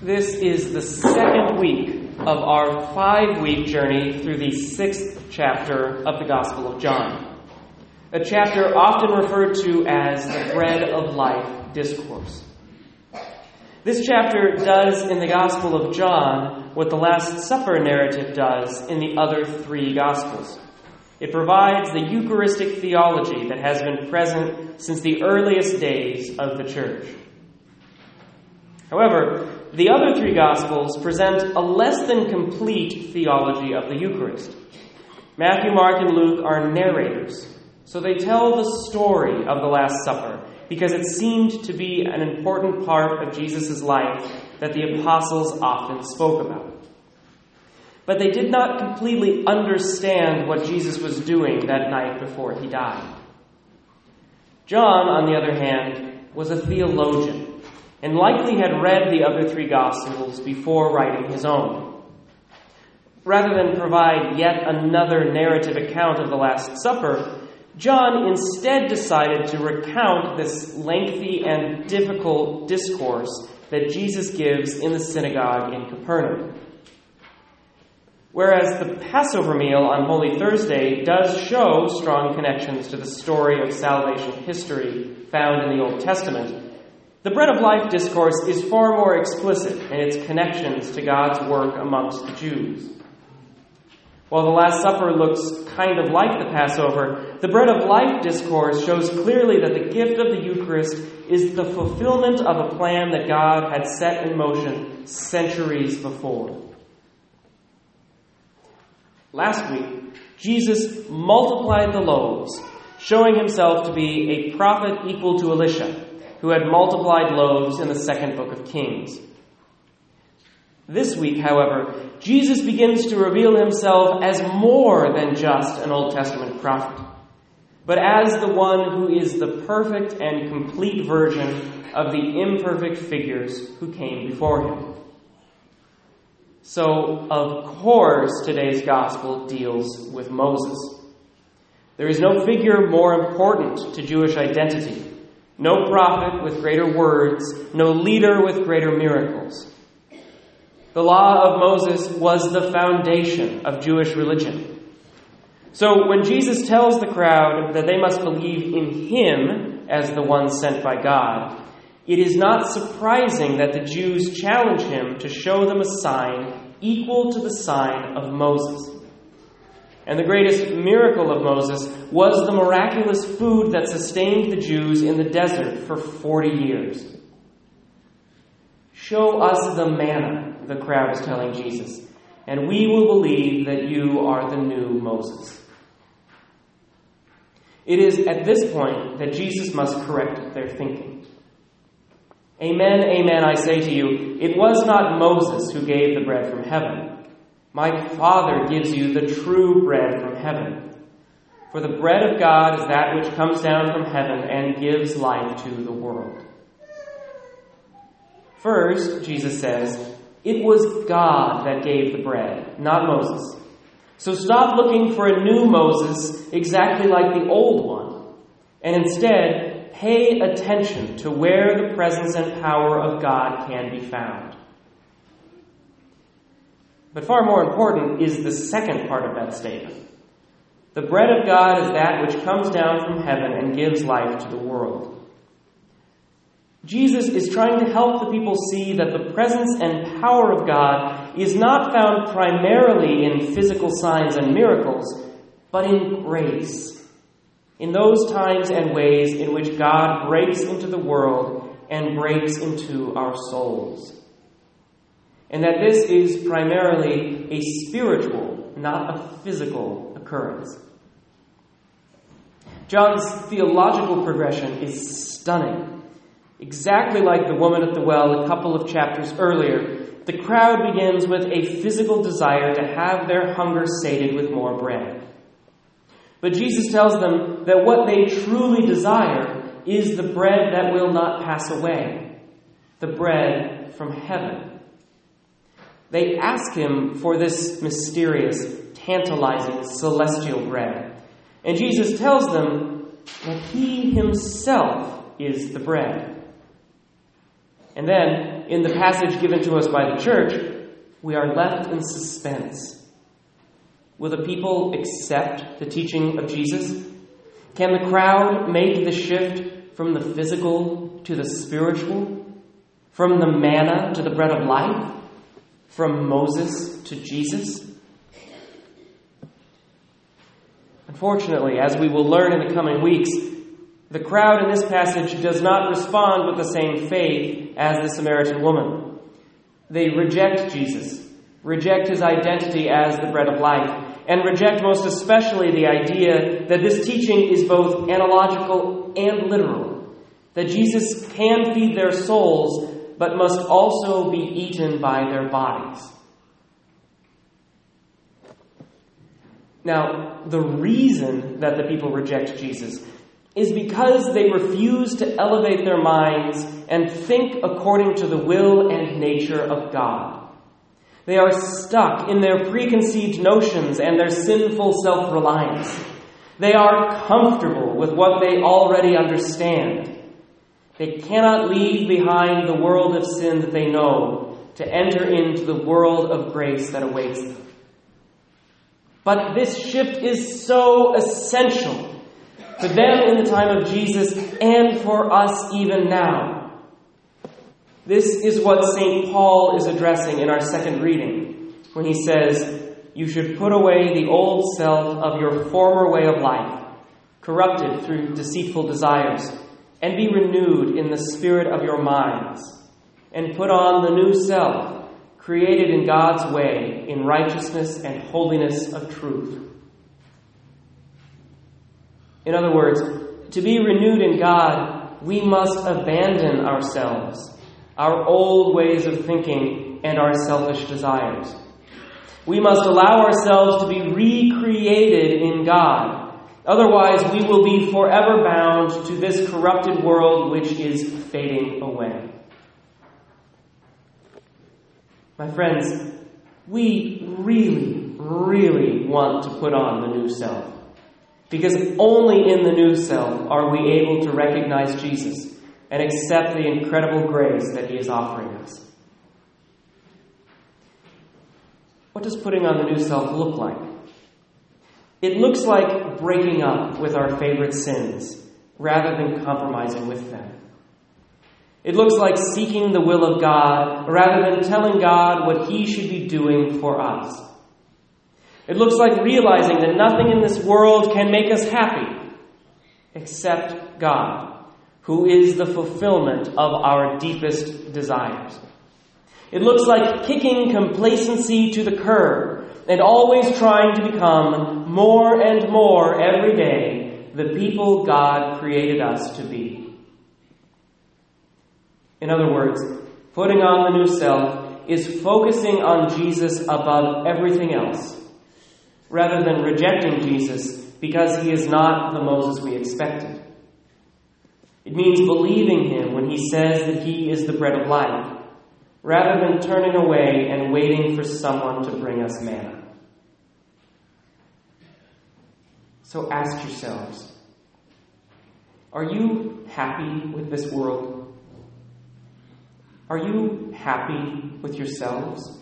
This is the second week of our five week journey through the sixth chapter of the Gospel of John, a chapter often referred to as the Bread of Life discourse. This chapter does in the Gospel of John what the Last Supper narrative does in the other three Gospels. It provides the Eucharistic theology that has been present since the earliest days of the Church. However, the other three Gospels present a less than complete theology of the Eucharist. Matthew, Mark, and Luke are narrators, so they tell the story of the Last Supper because it seemed to be an important part of Jesus' life that the apostles often spoke about. But they did not completely understand what Jesus was doing that night before he died. John, on the other hand, was a theologian and likely had read the other three Gospels before writing his own. Rather than provide yet another narrative account of the Last Supper, John instead decided to recount this lengthy and difficult discourse that Jesus gives in the synagogue in Capernaum. Whereas the Passover meal on Holy Thursday does show strong connections to the story of salvation history found in the Old Testament, the Bread of Life discourse is far more explicit in its connections to God's work amongst the Jews. While the Last Supper looks kind of like the Passover, the Bread of Life discourse shows clearly that the gift of the Eucharist is the fulfillment of a plan that God had set in motion centuries before. Last week, Jesus multiplied the loaves, showing himself to be a prophet equal to Elisha who had multiplied loaves in the second book of Kings. This week, however, Jesus begins to reveal himself as more than just an Old Testament prophet, but as the one who is the perfect and complete version of the imperfect figures who came before him. So, of course, today's gospel deals with Moses. There is no figure more important to Jewish identity no prophet with greater words, no leader with greater miracles. The law of Moses was the foundation of Jewish religion. So when Jesus tells the crowd that they must believe in him as the one sent by God, it is not surprising that the Jews challenge him to show them a sign equal to the sign of Moses. And the greatest miracle of Moses was the miraculous food that sustained the Jews in the desert for 40 years. Show us the manna, the crowd is telling Jesus, and we will believe that you are the new Moses. It is at this point that Jesus must correct their thinking. Amen, amen, I say to you, it was not Moses who gave the bread from heaven. My Father gives you the true bread from heaven. For the bread of God is that which comes down from heaven and gives life to the world. First, Jesus says, it was God that gave the bread, not Moses. So stop looking for a new Moses exactly like the old one, and instead pay attention to where the presence and power of God can be found. But far more important is the second part of that statement. The bread of God is that which comes down from heaven and gives life to the world. Jesus is trying to help the people see that the presence and power of God is not found primarily in physical signs and miracles, but in grace. In those times and ways in which God breaks into the world and breaks into our souls and that this is primarily a spiritual, not a physical occurrence. John's theological progression is stunning. Exactly like the woman at the well a couple of chapters earlier, the crowd begins with a physical desire to have their hunger sated with more bread. But Jesus tells them that what they truly desire is the bread that will not pass away, the bread from heaven. They ask him for this mysterious, tantalizing, celestial bread. And Jesus tells them that he himself is the bread. And then, in the passage given to us by the church, we are left in suspense. Will the people accept the teaching of Jesus? Can the crowd make the shift from the physical to the spiritual? From the manna to the bread of life? From Moses to Jesus? Unfortunately, as we will learn in the coming weeks, the crowd in this passage does not respond with the same faith as the Samaritan woman. They reject Jesus, reject his identity as the bread of life, and reject most especially the idea that this teaching is both analogical and literal, that Jesus can feed their souls, but must also be eaten by their bodies. Now, the reason that the people reject Jesus is because they refuse to elevate their minds and think according to the will and nature of God. They are stuck in their preconceived notions and their sinful self reliance. They are comfortable with what they already understand. They cannot leave behind the world of sin that they know to enter into the world of grace that awaits them. But this shift is so essential for them in the time of Jesus and for us even now. This is what St. Paul is addressing in our second reading when he says, You should put away the old self of your former way of life, corrupted through deceitful desires, and be renewed in the spirit of your minds, and put on the new self, created in God's way, in righteousness and holiness of truth. In other words, to be renewed in God, we must abandon ourselves our old ways of thinking, and our selfish desires. We must allow ourselves to be recreated in God. Otherwise, we will be forever bound to this corrupted world which is fading away. My friends, we really, really want to put on the new self. Because only in the new self are we able to recognize Jesus and accept the incredible grace that He is offering us. What does putting on the new self look like? It looks like breaking up with our favorite sins rather than compromising with them. It looks like seeking the will of God rather than telling God what He should be doing for us. It looks like realizing that nothing in this world can make us happy except God who is the fulfillment of our deepest desires. It looks like kicking complacency to the curb and always trying to become more and more every day the people God created us to be. In other words, putting on the new self is focusing on Jesus above everything else, rather than rejecting Jesus because he is not the Moses we expected. It means believing him when he says that he is the bread of life, rather than turning away and waiting for someone to bring us manna. So ask yourselves Are you happy with this world? Are you happy with yourselves?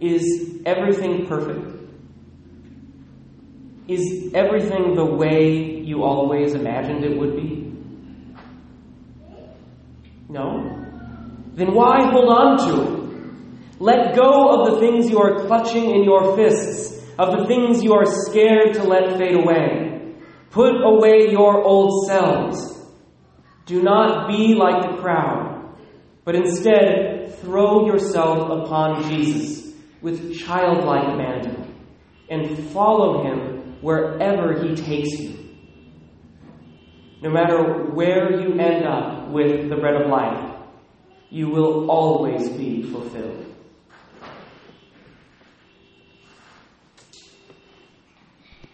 Is everything perfect? Is everything the way you always imagined it would be? No? Then why hold on to it? Let go of the things you are clutching in your fists, of the things you are scared to let fade away. Put away your old selves. Do not be like the crowd, but instead throw yourself upon Jesus with childlike abandon and follow him wherever he takes you. No matter where you end up with the bread of life, you will always be fulfilled.